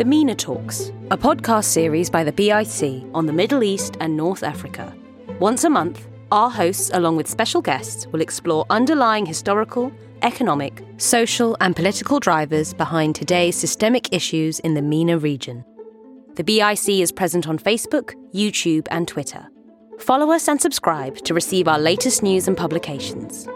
The MENA Talks, a podcast series by the BIC on the Middle East and North Africa. Once a month, our hosts, along with special guests, will explore underlying historical, economic, social, and political drivers behind today's systemic issues in the MENA region. The BIC is present on Facebook, YouTube, and Twitter. Follow us and subscribe to receive our latest news and publications.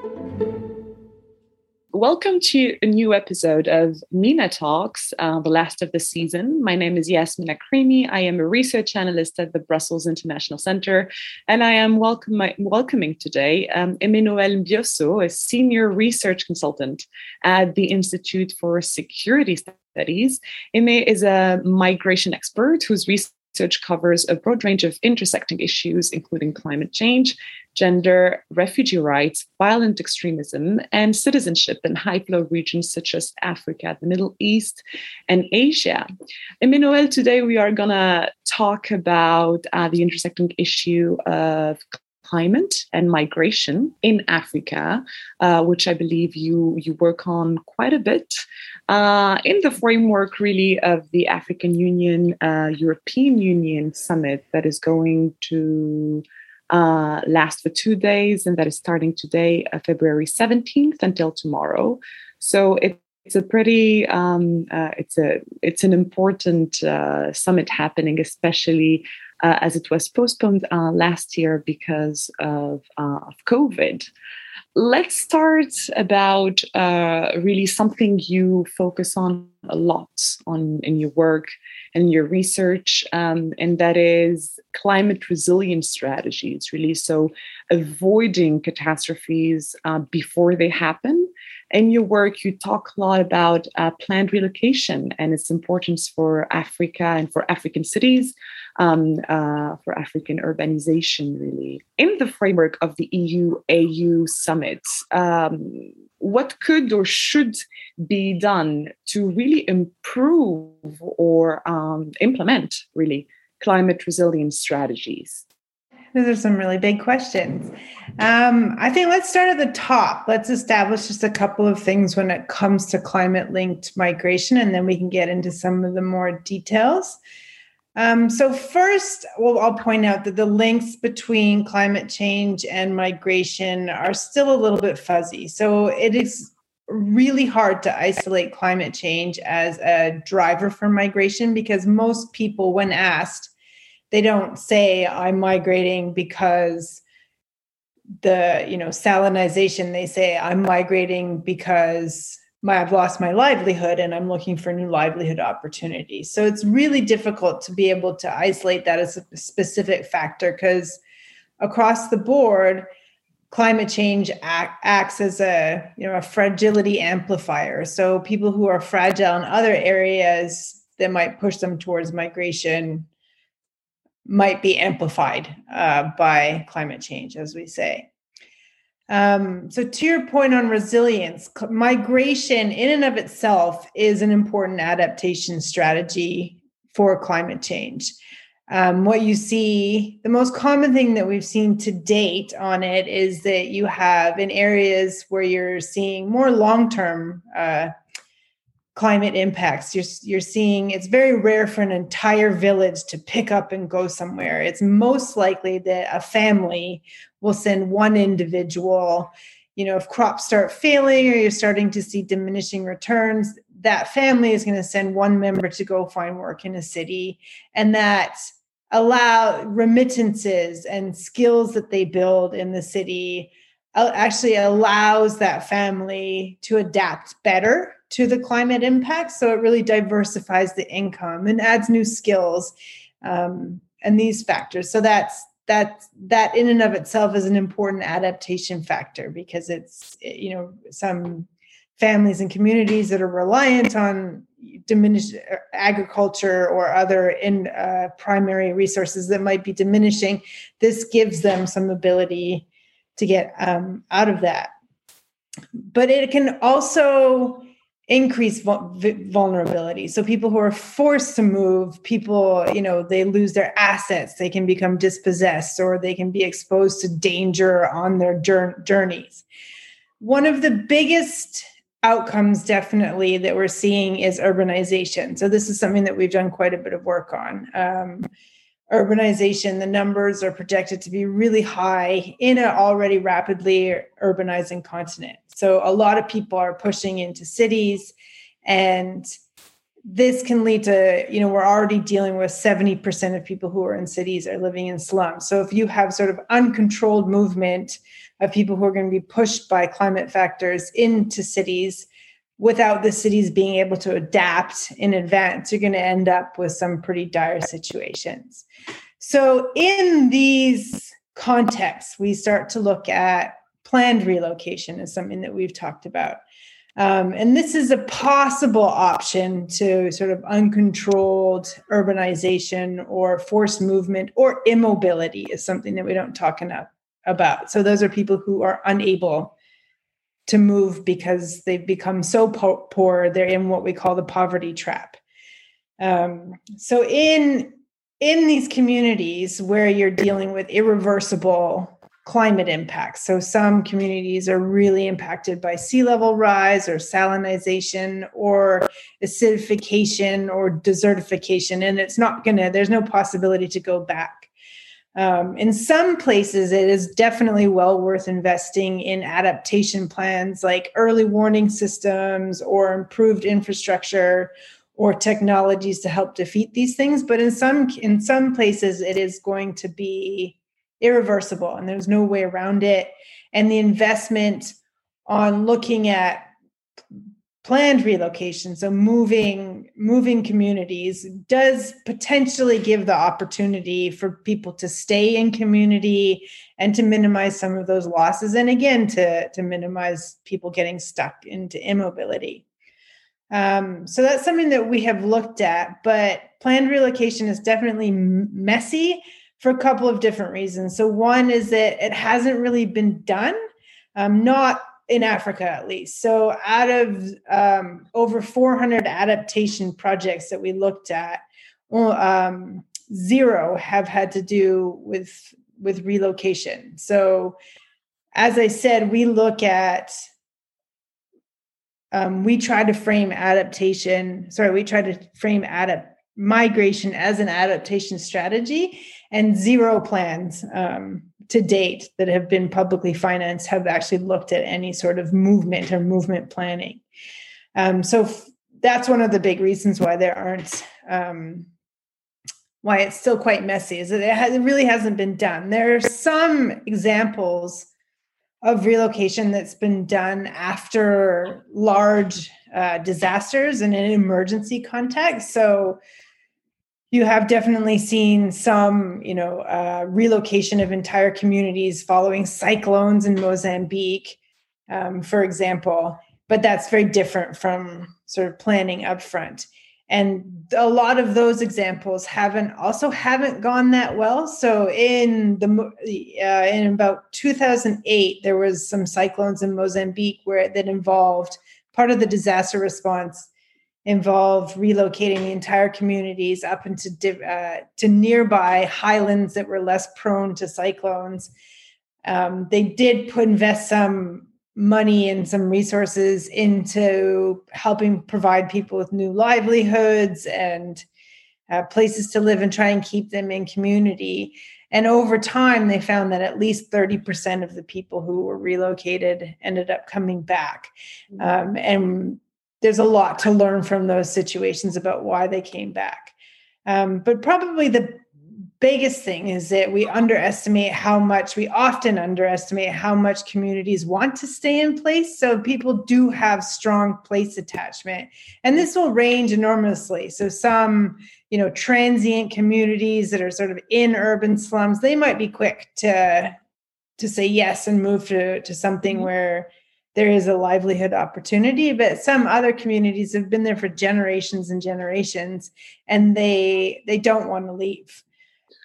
Welcome to a new episode of MENA Talks, uh, the last of the season. My name is Yasmine Akrimi. I am a research analyst at the Brussels International Center, and I am welcome, welcoming today um, Aimée-Noël Mbiyozo, a senior research consultant at the Institute for Security Studies. Aimée is a migration expert whose research research covers a broad range of intersecting issues, including climate change, gender, refugee rights, violent extremism, and citizenship in high flow regions such as Africa, the Middle East, and Asia. Aimée-Noël, today we are going to talk about uh, the intersecting issue of climate and migration in Africa, uh, which I believe you you work on quite a bit uh, in the framework, really, of the African Union uh, European Union summit that is going to uh, last for two days and that is starting today, uh, February seventeenth, until tomorrow. So it it's a pretty um, uh, it's a it's an important uh, summit happening especially uh, as it was postponed uh, last year because of, uh, of COVID. Let's start about uh, really something you focus on a lot on in your work and your research, um, and that is climate resilience strategies. Really, so avoiding catastrophes uh, before they happen in your work, you talk a lot about uh, planned relocation and its importance for Africa and for African cities, um, uh, for African urbanization, really. In the framework of the EU AU summit, um, what could or should be done to really improve or um, implement, really, climate resilience strategies? Those are some really big questions. Um, I think let's start at the top. Let's establish just a couple of things when it comes to climate linked migration, and then we can get into some of the more details. Um, so, first, well, I'll point out that the links between climate change and migration are still a little bit fuzzy. So, it is really hard to isolate climate change as a driver for migration because most people, when asked, they don't say i'm migrating because the you know salinization they say i'm migrating because my, i've lost my livelihood and i'm looking for new livelihood opportunities. So it's really difficult to be able to isolate that as a specific factor because across the board climate change act, acts as a you know a fragility amplifier. So people who are fragile in other areas that might push them towards migration might be amplified uh, by climate change, as we say. Um, so, to your point on resilience, migration in and of itself is an important adaptation strategy for climate change. Um, what you see, the most common thing that we've seen to date on it is that you have in areas where you're seeing more long term uh, climate impacts. You're you're seeing it's very rare for an entire village to pick up and go somewhere. It's most likely that a family will send one individual. You know if crops start failing or you're starting to see diminishing returns that family is going to send one member to go find work in a city. And that allow remittances and skills that they build in the city actually allows that family to adapt better to the climate impact. So it really diversifies the income and adds new skills um, and these factors. So that's that that in and of itself is an important adaptation factor because it's you know some families and communities that are reliant on diminished uh, agriculture or other in uh, primary resources that might be diminishing this gives them some ability to get um, out of that but it can also increase vulnerability so people who are forced to move people you know they lose their assets they can become dispossessed or they can be exposed to danger on their journeys one of the biggest outcomes definitely that we're seeing is urbanization. So this is something that we've done quite a bit of work on. Um, urbanization, the numbers are projected to be really high in an already rapidly urbanizing continent. So a lot of people are pushing into cities and this can lead to you know we're already dealing with 70% of people who are in cities are living in slums so if you have sort of uncontrolled movement of people who are going to be pushed by climate factors into cities without the cities being able to adapt in advance you're going to end up with some pretty dire situations so in these contexts we start to look at planned relocation as something that we've talked about um, and this is a possible option to sort of uncontrolled urbanization or forced movement or immobility is something that we don't talk enough about. So those are people who are unable to move because they've become so po- poor they're in what we call the poverty trap. Um, so in in these communities where you're dealing with irreversible climate impacts. So some communities are really impacted by sea level rise or salinization or acidification or desertification. And it's not to, there's no possibility to go back. Um, in some places, it is definitely well worth investing in adaptation plans like early warning systems or improved infrastructure or technologies to help defeat these things. But in some in some places, it is going to be irreversible and there's no way around it. And the investment on looking at planned relocation so moving moving communities does potentially give the opportunity for people to stay in community and to minimize some of those losses and again to to minimize people getting stuck into immobility um, so that's something that we have looked at but planned relocation is definitely messy for a couple of different reasons. So, one is that it hasn't really been done, um, not in Africa at least. So, out of um, over 400 adaptation projects that we looked at, um, zero have had to do with with relocation. So, as I said, we look at um, we try to frame adaptation. Sorry, we try to frame adapt migration as an adaptation strategy and zero plans um, to date that have been publicly financed have actually looked at any sort of movement or movement planning. Um, so f- that's one of the big reasons why there aren't um, why it's still quite messy is that it, has, it really hasn't been done. There are some examples of relocation that's been done after large uh, disasters in an emergency context. So you have definitely seen some, you know, uh, relocation of entire communities following cyclones in Mozambique, um, for example. But that's very different from sort of planning upfront. And a lot of those examples haven't also haven't gone that well. So in the uh, in about 2008, there was some cyclones in Mozambique where that involved part of the disaster response involved relocating the entire communities up into uh, to nearby highlands that were less prone to cyclones. Um, they did put invest some money and some resources into helping provide people with new livelihoods and uh, places to live and try and keep them in community. And over time, they found that at least 30% of the people who were relocated ended up coming back. Mm-hmm. Um, and there's a lot to learn from those situations about why they came back. Um, but probably the biggest thing is that we underestimate how much, we often underestimate how much communities want to stay in place. So people do have strong place attachment. And this will range enormously. So some, you know, transient communities that are sort of in urban slums, they might be quick to to say yes and move to, to something mm-hmm. where there is a livelihood opportunity but some other communities have been there for generations and generations and they they don't want to leave.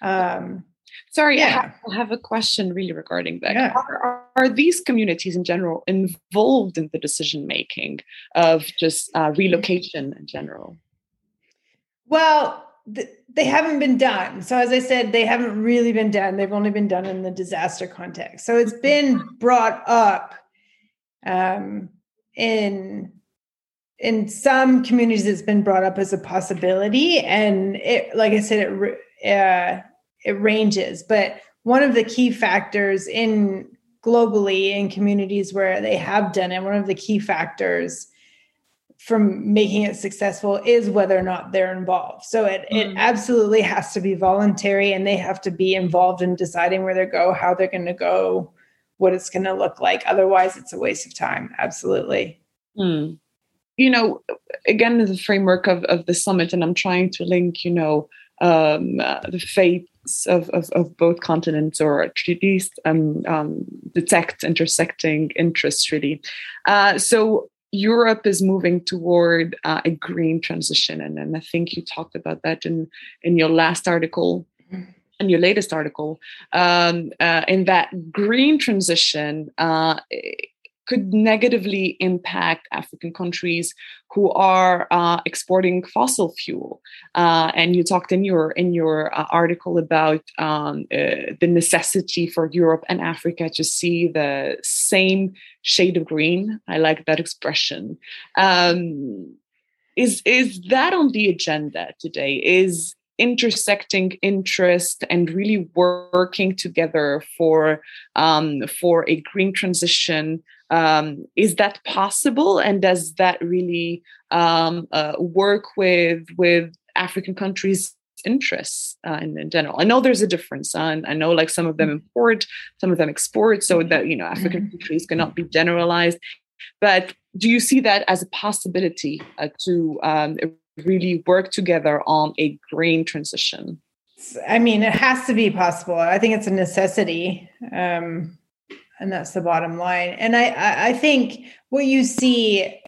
Um, sorry yeah. I, have, a question really regarding that. Yeah. are, are, are, these communities in general involved in the decision making of just uh, relocation in general? Well th- they haven't been done. So as i said they haven't really been done. They've only been done in the disaster context. So it's been brought up um, in in some communities it's been brought up as a possibility and it like i said it uh, it ranges but one of the key factors in globally in communities where they have done it one of the key factors from making it successful is whether or not they're involved so it, mm. it absolutely has to be voluntary and they have to be involved in deciding where they go how they're going to go what it's going to look like. Otherwise it's a waste of time. Absolutely. Mm you know, again, the framework of, of the summit, and I'm trying to link, you know, um, uh, the fates of, of, of, both continents, or at least um, um, detect intersecting interests, really. Uh, so Europe is moving toward uh, a green transition, and, and I think you talked about that in in your last article. In your latest article, um, uh, in that green transition, uh, could negatively impact African countries who are uh, exporting fossil fuel. Uh, and you talked in your in your uh, article about um, uh, the necessity for Europe and Africa to see the same shade of green. I like that expression. Um, is is that on the agenda today? Is intersecting interest and really working together for um, for a green transition um, is that possible and does that really um, uh, work with with african countries interests uh, in, in, general i know there's a difference uh, i know like some of them mm-hmm. import some of them export so that you know african mm-hmm. countries cannot be generalized but do you see that as a possibility uh, to um, really work together on a green transition i mean it has to be possible i think it's a necessity um, and that's the bottom line. And I, I think what you see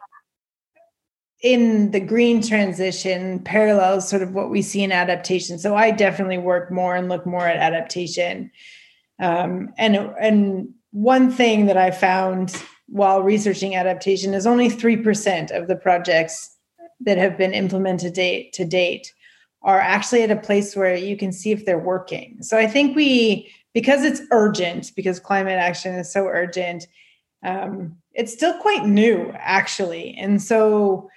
in the green transition parallels sort of what we see in adaptation. So I definitely work more and look more at adaptation. Um, and and one thing that I found while researching adaptation is only three percent of the projects that have been implemented to date are actually at a place where you can see if they're working. So I think we because it's urgent, because climate action is so urgent, um, it's still quite new, actually. And so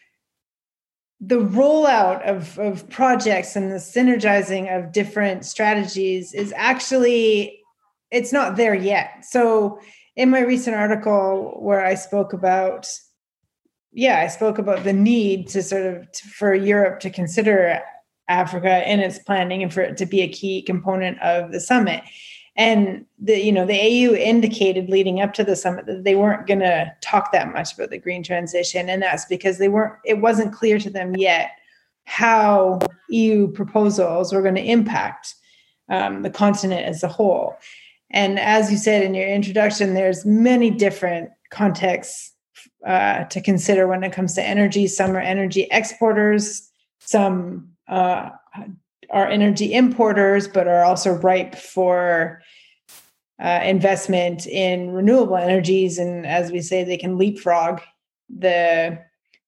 the rollout of, of projects and the synergizing of different strategies is actually it's not there yet so in my recent article where i spoke about yeah i spoke about the need to sort of to, for europe to consider africa in its planning and for it to be a key component of the summit and the you know the AU indicated leading up to the summit that they weren't going to talk that much about the green transition, and that's because they weren't. It wasn't clear to them yet how EU proposals were going to impact um, the continent as a whole. And as you said in your introduction, there's many different contexts uh, to consider when it comes to energy. Some are energy exporters. Some uh, are energy importers, but are also ripe for uh, investment in renewable energies. And as we say, they can leapfrog the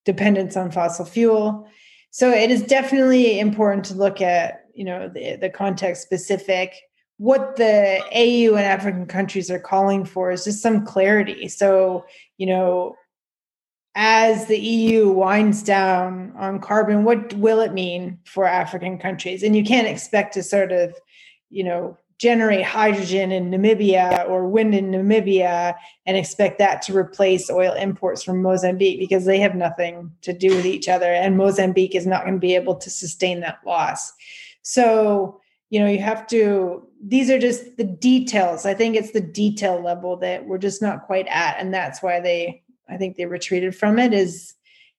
dependence on fossil fuel. So it is definitely important to look at, you know, the, the context specific. What the AU and African countries are calling for is just some clarity. So, you know, as the EU winds down on carbon, what will it mean for African countries? And you can't expect to sort of, you know, generate hydrogen in Namibia or wind in Namibia and expect that to replace oil imports from Mozambique because they have nothing to do with each other. And Mozambique is not going to be able to sustain that loss. So, you know, you have to, these are just the details. I think it's the detail level that we're just not quite at. And that's why they I think they retreated from it is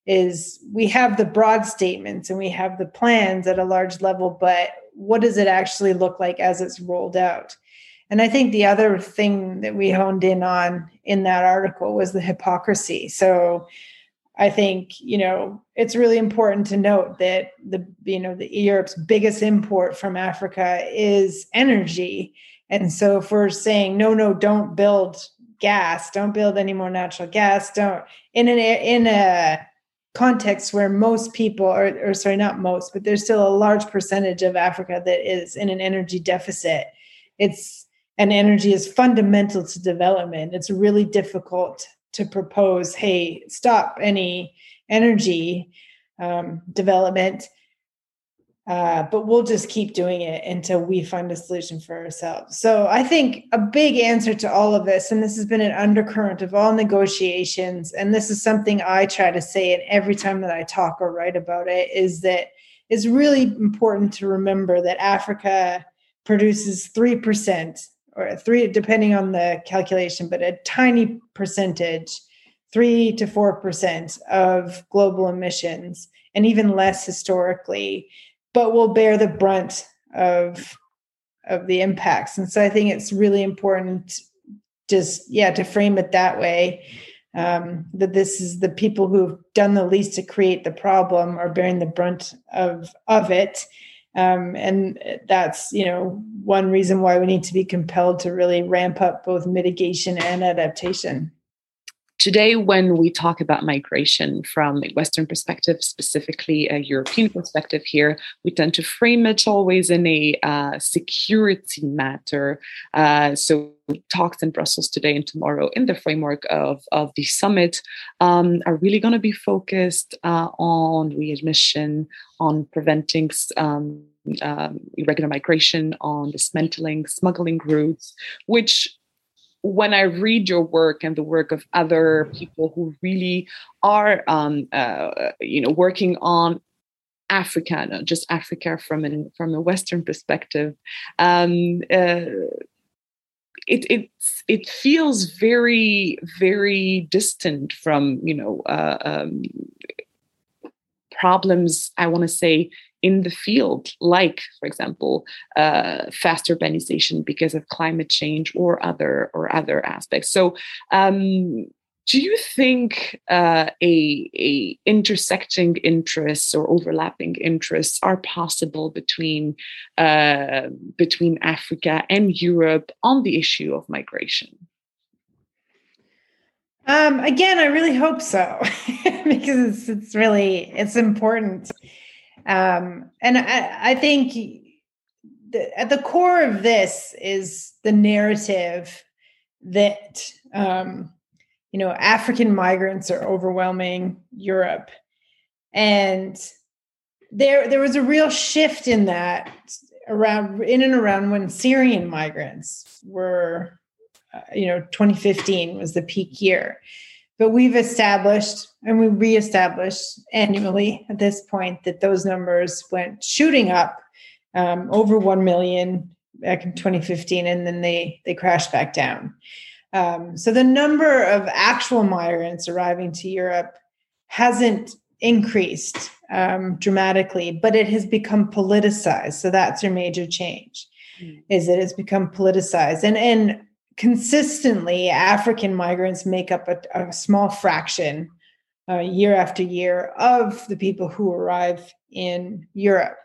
is we have the broad statements and we have the plans at a large level, but what does it actually look like as it's rolled out? And I think the other thing that we honed in on in that article was the hypocrisy. So I think, you know, it's really important to note that the, you know, the Europe's biggest import from Africa is energy. And so if we're saying, no, no, don't build gas. Don't build any more natural gas. Don't in an in a context where most people or, or sorry not most but there's still a large percentage of africa that is in an energy deficit. It's and energy is fundamental to development. It's really difficult to propose, hey, stop any energy um, development. Uh, but we'll just keep doing it until we find a solution for ourselves. So I think a big answer to all of this, and this has been an undercurrent of all negotiations, and this is something I try to say, and every time that I talk or write about it, is that it's really important to remember that Africa produces 3% or 3 depending on the calculation but a tiny percentage 3 to 4% of global emissions and even less historically but will bear the brunt of of the impacts. And so i think it's really important just yeah to frame it that way um, that this is the people who've done the least to create the problem are bearing the brunt of of it. Um, and that's you know one reason why we need to be compelled to really ramp up both mitigation and adaptation Today, when we talk about migration from a Western perspective, specifically a European perspective here, we tend to frame it always in a uh, security matter. Uh, so, talks in Brussels today and tomorrow, in the framework of, of the summit, um, are really going to be focused uh, on readmission, on preventing. Um, um, irregular migration, on dismantling smuggling routes, which when I read your work and the work of other people who really are, um, uh, you know, working on Africa, not just Africa from an from a Western perspective, um, uh, it it it feels very very distant from you know uh, um, problems. I want to say in the field, like, for example, uh, faster urbanization because of climate change or other or other aspects. So, um, do you think uh, a, a intersecting interests or overlapping interests are possible between uh, between Africa and Europe on the issue of migration? Um, again, I really hope so because it's, it's really it's important. Um, and I, I think the, at the core of this is the narrative that um, you know African migrants are overwhelming Europe, and there there was a real shift in that around in and around when Syrian migrants were, uh, you know, 2015 was the peak year. But we've established and we reestablished annually at this point that those numbers went shooting up um, over 1 million back in 2015 and then they they crashed back down. Um, so the number of actual migrants arriving to europe hasn't increased um, dramatically but it has become politicized. So that's your major change mm. is that it's become politicized. And and consistently african migrants make up a, a small fraction uh, year after year of the people who arrive in europe.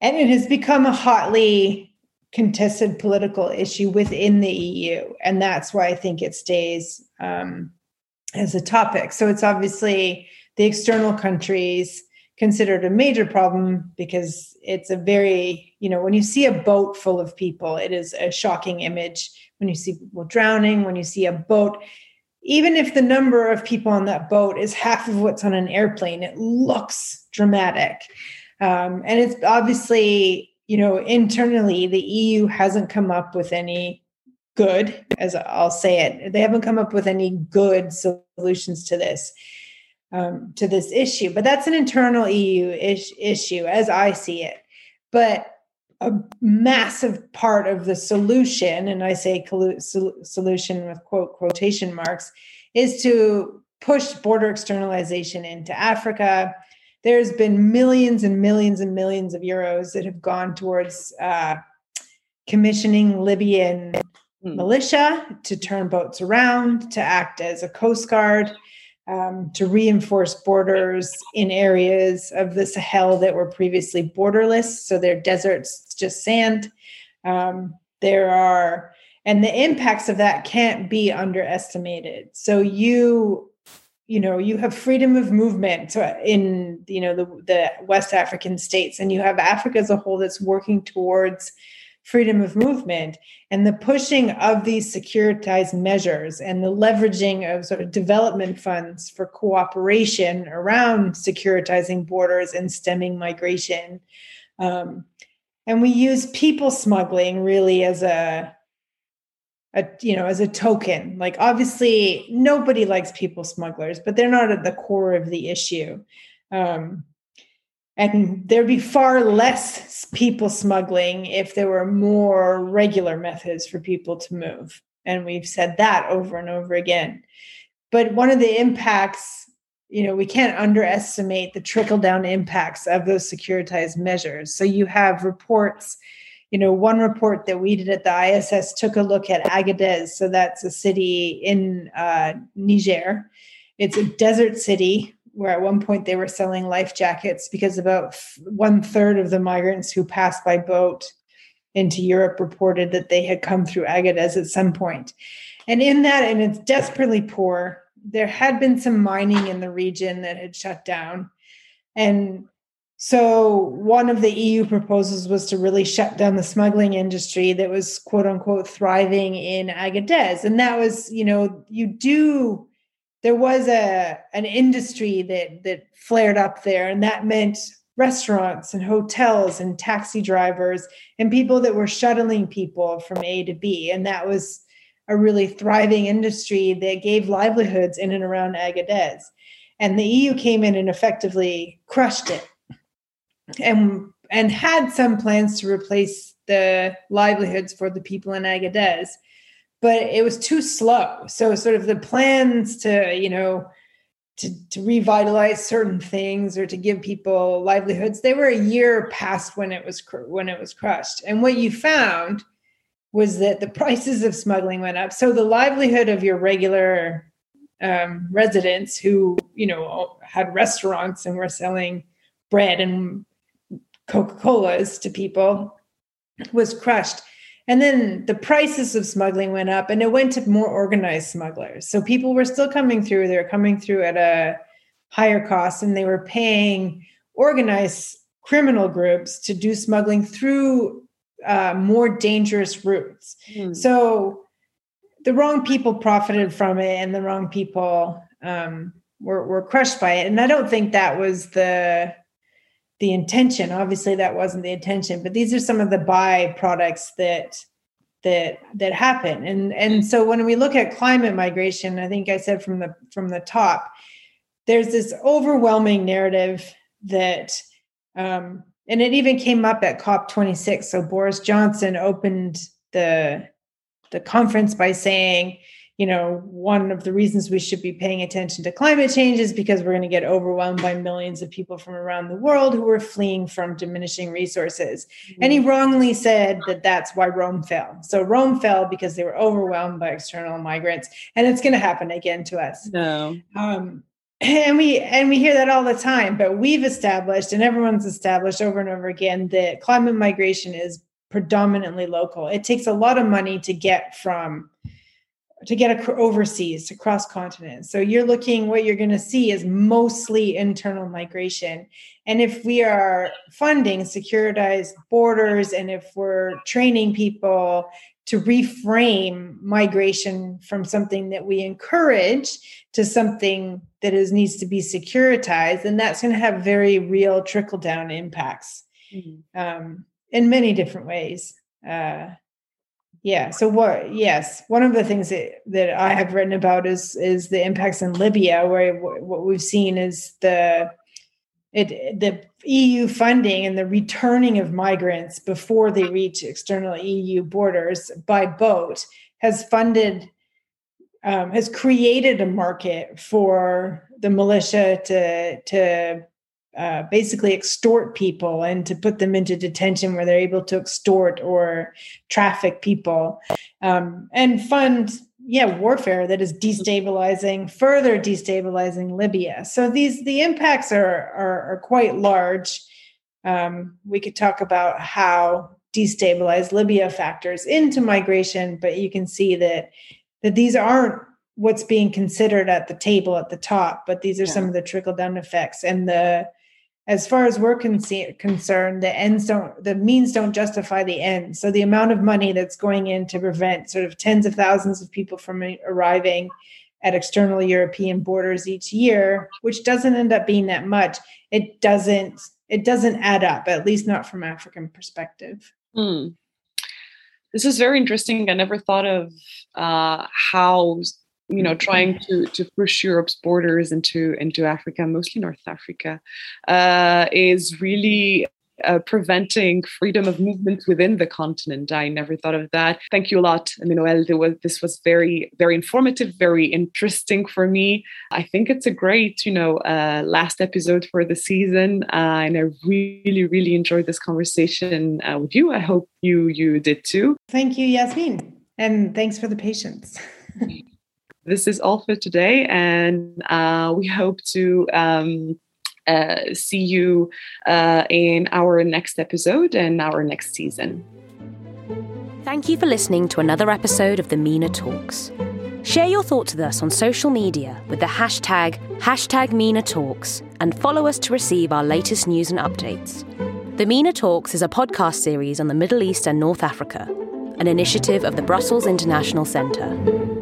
And it has become a hotly contested political issue within the eu and that's why i think it stays um, as a topic. So it's obviously the external countries considered a major problem because it's a very you know when you see a boat full of people it is a shocking image when you see people drowning, when you see a boat, even if the number of people on that boat is half of what's on an airplane, it looks dramatic. Um, and it's obviously, you know, internally, the EU hasn't come up with any good, as I'll say it, they haven't come up with any good solutions to this. Um, to this issue, but that's an internal EU ish, issue as I see it. But a massive part of the solution, and I say solution with quote quotation marks, is to push border externalization into Africa. There's been millions and millions and millions of euros that have gone towards uh, commissioning Libyan mm. militia to turn boats around, to act as a coast guard um, to reinforce borders in areas of the Sahel that were previously borderless. So they're deserts, just sand. Um, there are, and the impacts of that can't be underestimated. So you, you know, you have freedom of movement in, you know, the, the West African states, and you have Africa as a whole that's working towards freedom of movement and the pushing of these securitized measures and the leveraging of sort of development funds for cooperation around securitizing borders and stemming migration. Um, and we use people smuggling really as a a you know as a token like obviously nobody likes people smugglers but they're not at the core of the issue um, and there'd be far less people smuggling if there were more regular methods for people to move. And we've said that over and over again. But one of the impacts, you know, we can't underestimate the trickle down impacts of those securitized measures. So you have reports, you know, one report that we did at the ISS took a look at Agadez. So that's a city in uh, Niger. It's a desert city where at one point they were selling life jackets because about one third of the migrants who passed by boat into Europe reported that they had come through Agadez at some point. And in that, and it's desperately poor, there had been some mining in the region that had shut down. And so one of the EU proposals was to really shut down the smuggling industry that was quote unquote thriving in Agadez. And that was, you know, you do there was a an industry that that flared up there and that meant restaurants and hotels and taxi drivers and people that were shuttling people from A to B. And that was a really thriving industry that gave livelihoods in and around Agadez. And the EU came in and effectively crushed it. And and had some plans to replace the livelihoods for the people in Agadez but it was too slow. So sort of the plans to, you know, to, to revitalize certain things or to give people livelihoods, they were a year past when it was when it was crushed. And what you found was that the prices of smuggling went up. So the livelihood of your regular um, residents who, you know, had restaurants and were selling bread and Coca Colas to people was crushed and then the prices of smuggling went up and it went to more organized smugglers. So people were still coming through, they were coming through at a higher cost and they were paying organized criminal groups to do smuggling through uh, more dangerous routes. Mm. So the wrong people profited from it and the wrong people um, were, were crushed by it. And I don't think that was the the intention. Obviously, that wasn't the intention, but these are some of the byproducts that that that happen. And and so when we look at climate migration, I think I said from the from the top, there's this overwhelming narrative that um, and it even came up at COP26. So Boris Johnson opened the the conference by saying, you know, one of the reasons we should be paying attention to climate change is because we're going to get overwhelmed by millions of people from around the world who are fleeing from diminishing resources. Mm-hmm. And he wrongly said that that's why Rome fell. So Rome fell because they were overwhelmed by external migrants, and it's going to happen again to us. No. Um, and we and we hear that all the time, but we've established, and everyone's established over and over again, that climate migration is predominantly local. It takes a lot of money to get from to get overseas to cross continents. So you're looking, what you're going to see is mostly internal migration. And if we are funding securitized borders and if we're training people to reframe migration from something that we encourage to something that is needs to be securitized, then that's going to have very real trickle down impacts mm-hmm. um, in many different ways. Uh, yeah. So what? Yes, one of the things that, that I have written about is is the impacts in Libya, where what we've seen is the it the EU funding and the returning of migrants before they reach external EU borders by boat has funded um, has created a market for the militia to to uh, basically extort people and to put them into detention where they're able to extort or traffic people. Um, and fund yeah warfare that is destabilizing further destabilizing libya. So these the impacts are are, are quite large. Um, we could talk about how destabilized libya factors into migration but you can see that that these aren't what's being considered at the table at the top but these are yeah. some of the trickle down effects and the as far as we're con- concerned, the ends don't, the means don't justify the ends. So the amount of money that's going in to prevent sort of tens of thousands of people from arriving at external European borders each year, which doesn't end up being that much, it doesn't it doesn't add up, at least not from African perspective. Hmm. This is very interesting. I never thought of uh, how you know trying to to push Europe's borders into into Africa, mostly North Africa, uh, is really uh, preventing freedom of movement within the continent. I never thought of that. Thank you a lot, Aimée-Noël. This was very, very informative, very interesting for me. I think it's a great, you know, uh, last episode for the season, uh, and I really, really enjoyed this conversation uh, with you. I hope you you did too. Thank you, Yasmine, and thanks for the patience. this is all for today, and uh, we hope to. Um, uh, see you uh, in our next episode and our next season. Thank you for listening to another episode of the MENA Talks. Share your thoughts with us on social media with the hashtag, hashtag MENA Talks, and follow us to receive our latest news and updates. The MENA Talks is a podcast series on the Middle East and North Africa, an initiative of the Brussels International Centre.